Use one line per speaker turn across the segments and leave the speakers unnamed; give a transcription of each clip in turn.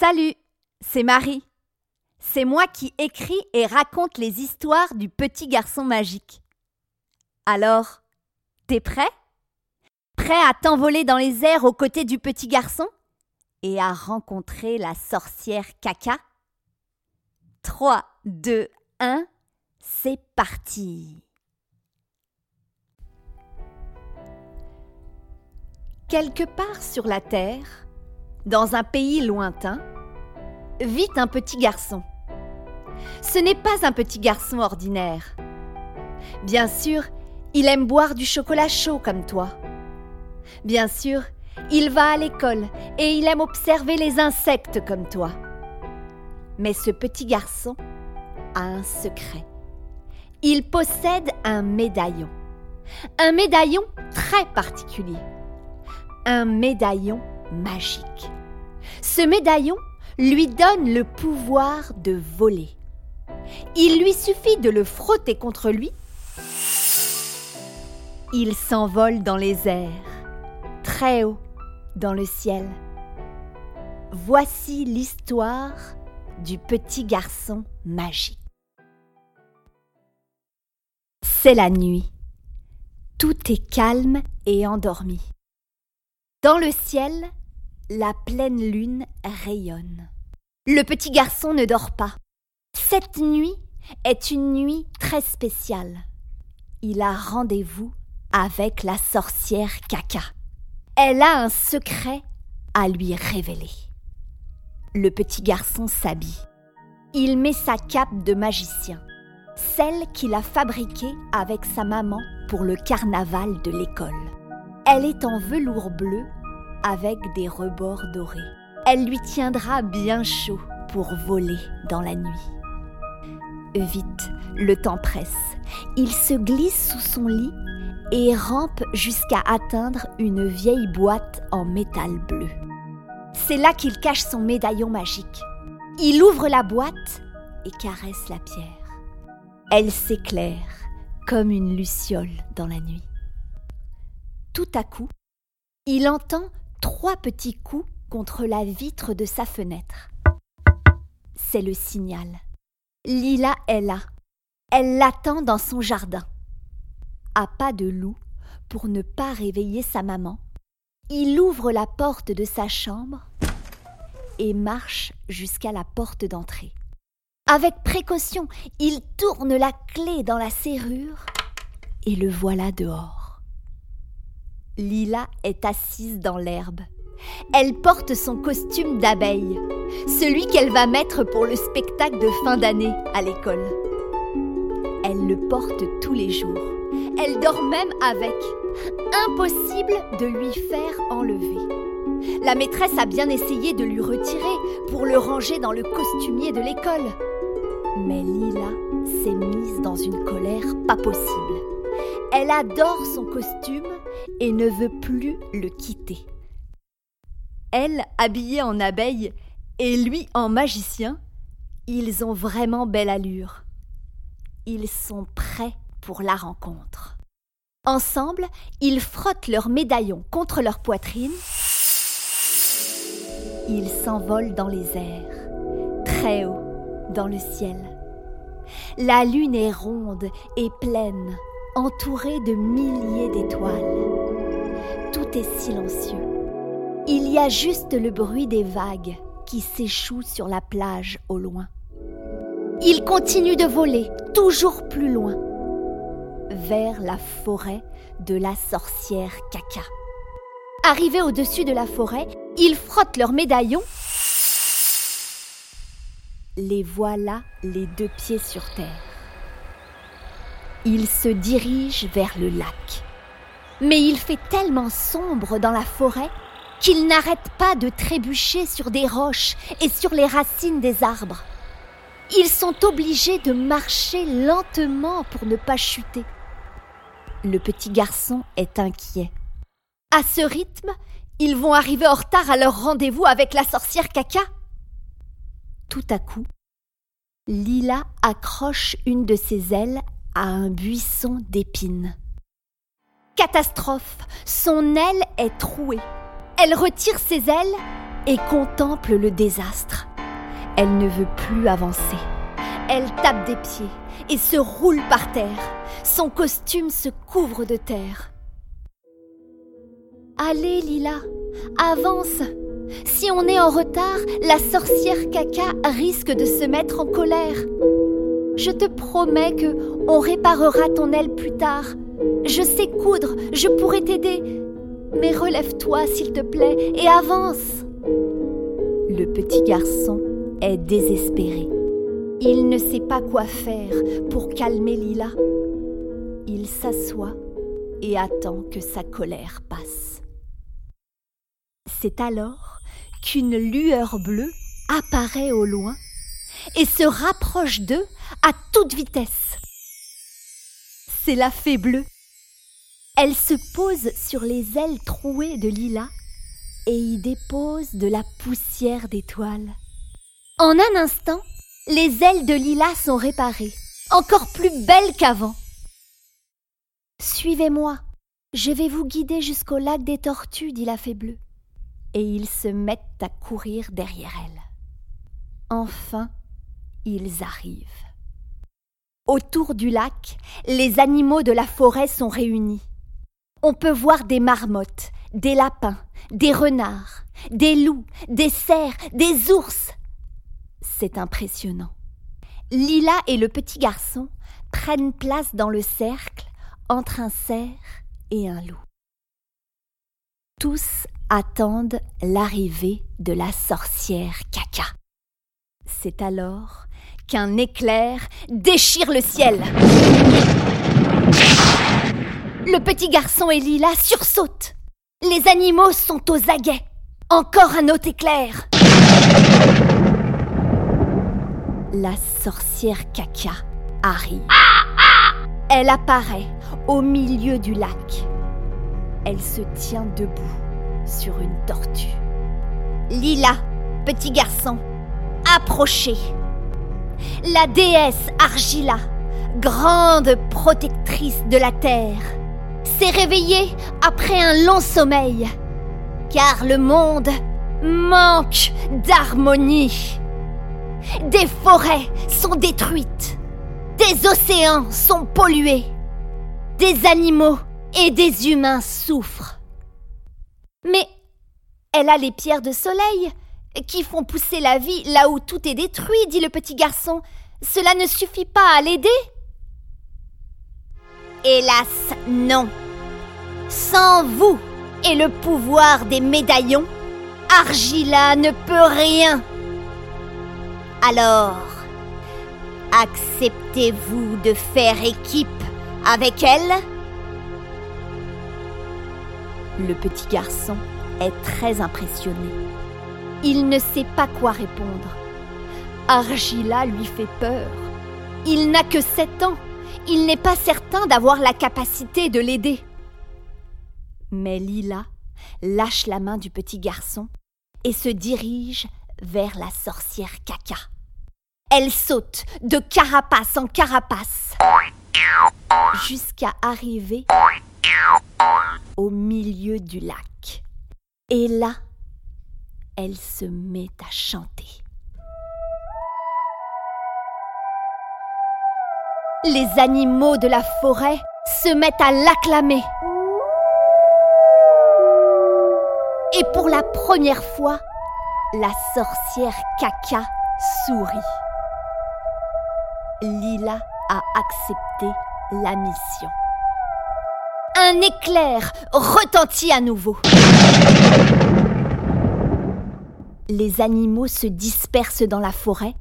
Salut, c'est Marie. C'est moi qui écris et raconte les histoires du petit garçon magique. Alors, t'es prêt? Prêt à t'envoler dans les airs aux côtés du petit garçon? Et à rencontrer la sorcière caca? 3, 2, 1, c'est parti Quelque part sur la Terre, dans un pays lointain, vit un petit garçon. Ce n'est pas un petit garçon ordinaire. Bien sûr, il aime boire du chocolat chaud comme toi. Bien sûr, il va à l'école et il aime observer les insectes comme toi. Mais ce petit garçon a un secret. Il possède un médaillon. Un médaillon très particulier. Un médaillon magique. Ce médaillon lui donne le pouvoir de voler. Il lui suffit de le frotter contre lui. Il s'envole dans les airs, très haut dans le ciel. Voici l'histoire du petit garçon magique. C'est la nuit. Tout est calme et endormi. Dans le ciel, la pleine lune rayonne. Le petit garçon ne dort pas. Cette nuit est une nuit très spéciale. Il a rendez-vous avec la sorcière Caca. Elle a un secret à lui révéler. Le petit garçon s'habille. Il met sa cape de magicien, celle qu'il a fabriquée avec sa maman pour le carnaval de l'école. Elle est en velours bleu avec des rebords dorés. Elle lui tiendra bien chaud pour voler dans la nuit. Vite, le temps presse. Il se glisse sous son lit et rampe jusqu'à atteindre une vieille boîte en métal bleu. C'est là qu'il cache son médaillon magique. Il ouvre la boîte et caresse la pierre. Elle s'éclaire comme une luciole dans la nuit. Tout à coup, il entend trois petits coups contre la vitre de sa fenêtre. C'est le signal. Lila est là. Elle l'attend dans son jardin. À pas de loup, pour ne pas réveiller sa maman, il ouvre la porte de sa chambre et marche jusqu'à la porte d'entrée. Avec précaution, il tourne la clé dans la serrure et le voilà dehors. Lila est assise dans l'herbe. Elle porte son costume d'abeille, celui qu'elle va mettre pour le spectacle de fin d'année à l'école. Elle le porte tous les jours. Elle dort même avec. Impossible de lui faire enlever. La maîtresse a bien essayé de lui retirer pour le ranger dans le costumier de l'école. Mais Lila s'est mise dans une colère pas possible. Elle adore son costume et ne veut plus le quitter. Elle, habillée en abeille, et lui en magicien, ils ont vraiment belle allure. Ils sont prêts pour la rencontre. Ensemble, ils frottent leurs médaillons contre leur poitrine. Ils s'envolent dans les airs, très haut dans le ciel. La lune est ronde et pleine, entourée de milliers d'étoiles. Tout est silencieux. Il y a juste le bruit des vagues qui s'échouent sur la plage au loin. Il continue de voler toujours plus loin, vers la forêt de la sorcière Caca. Arrivé au-dessus de la forêt, ils frottent leurs médaillons. Les voilà les deux pieds sur terre. Ils se dirigent vers le lac. Mais il fait tellement sombre dans la forêt qu'ils n'arrêtent pas de trébucher sur des roches et sur les racines des arbres. Ils sont obligés de marcher lentement pour ne pas chuter. Le petit garçon est inquiet. À ce rythme, ils vont arriver en retard à leur rendez-vous avec la sorcière caca. Tout à coup, Lila accroche une de ses ailes à un buisson d'épines. Catastrophe Son aile est trouée. Elle retire ses ailes et contemple le désastre. Elle ne veut plus avancer. Elle tape des pieds et se roule par terre. Son costume se couvre de terre. Allez, Lila, avance. Si on est en retard, la sorcière caca risque de se mettre en colère. Je te promets que on réparera ton aile plus tard. Je sais coudre, je pourrai t'aider. Mais relève-toi, s'il te plaît, et avance. Le petit garçon est désespéré. Il ne sait pas quoi faire pour calmer Lila. Il s'assoit et attend que sa colère passe. C'est alors qu'une lueur bleue apparaît au loin et se rapproche d'eux à toute vitesse. C'est la fée bleue. Elle se pose sur les ailes trouées de Lila et y dépose de la poussière d'étoiles. En un instant, les ailes de Lila sont réparées, encore plus belles qu'avant. Suivez-moi, je vais vous guider jusqu'au lac des tortues, dit la fée bleue. Et ils se mettent à courir derrière elle. Enfin, ils arrivent. Autour du lac, les animaux de la forêt sont réunis. On peut voir des marmottes, des lapins, des renards, des loups, des cerfs, des ours. C'est impressionnant. Lila et le petit garçon prennent place dans le cercle entre un cerf et un loup. Tous attendent l'arrivée de la sorcière caca. C'est alors qu'un éclair déchire le ciel. Le petit garçon et Lila sursautent. Les animaux sont aux aguets. Encore un autre éclair. La sorcière caca arrive. Elle apparaît au milieu du lac. Elle se tient debout sur une tortue. Lila, petit garçon, approchez. La déesse Argila, grande protectrice de la terre, s'est réveillée après un long sommeil, car le monde manque d'harmonie. Des forêts sont détruites, des océans sont pollués, des animaux et des humains souffrent. Mais elle a les pierres de soleil qui font pousser la vie là où tout est détruit, dit le petit garçon. Cela ne suffit pas à l'aider Hélas, non. Sans vous et le pouvoir des médaillons, Argila ne peut rien. Alors, acceptez-vous de faire équipe avec elle? Le petit garçon est très impressionné. Il ne sait pas quoi répondre. Argila lui fait peur. Il n'a que sept ans. Il n'est pas certain d'avoir la capacité de l'aider. Mais Lila lâche la main du petit garçon et se dirige vers la sorcière caca. Elle saute de carapace en carapace jusqu'à arriver au milieu du lac. Et là, elle se met à chanter. Les animaux de la forêt se mettent à l'acclamer. Et pour la première fois, la sorcière Caca sourit. Lila a accepté la mission. Un éclair retentit à nouveau. Les animaux se dispersent dans la forêt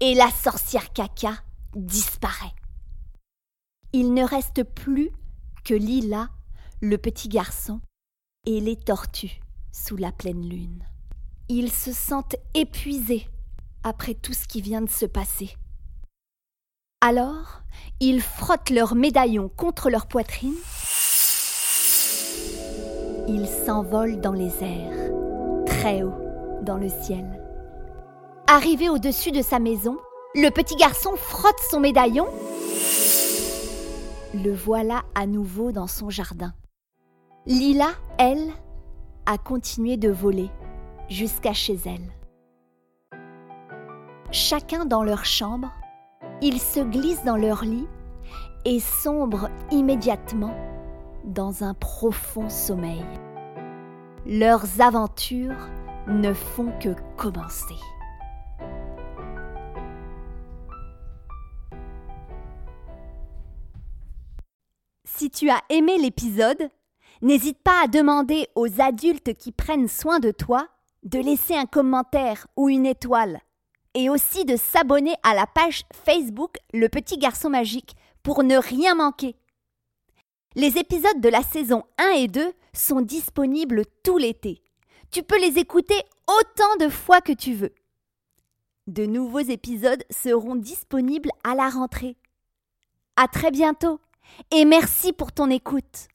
et la sorcière Caca disparaît. Il ne reste plus que Lila, le petit garçon, et les tortues sous la pleine lune. Ils se sentent épuisés après tout ce qui vient de se passer. Alors, ils frottent leurs médaillons contre leur poitrine. Ils s'envolent dans les airs, très haut dans le ciel. Arrivé au-dessus de sa maison, le petit garçon frotte son médaillon. Le voilà à nouveau dans son jardin. Lila, elle, a continué de voler jusqu'à chez elle. Chacun dans leur chambre, ils se glissent dans leur lit et sombrent immédiatement dans un profond sommeil. Leurs aventures ne font que commencer. Si tu as aimé l'épisode, n'hésite pas à demander aux adultes qui prennent soin de toi de laisser un commentaire ou une étoile et aussi de s'abonner à la page Facebook Le Petit Garçon Magique pour ne rien manquer. Les épisodes de la saison 1 et 2 sont disponibles tout l'été. Tu peux les écouter autant de fois que tu veux. De nouveaux épisodes seront disponibles à la rentrée. À très bientôt et merci pour ton écoute.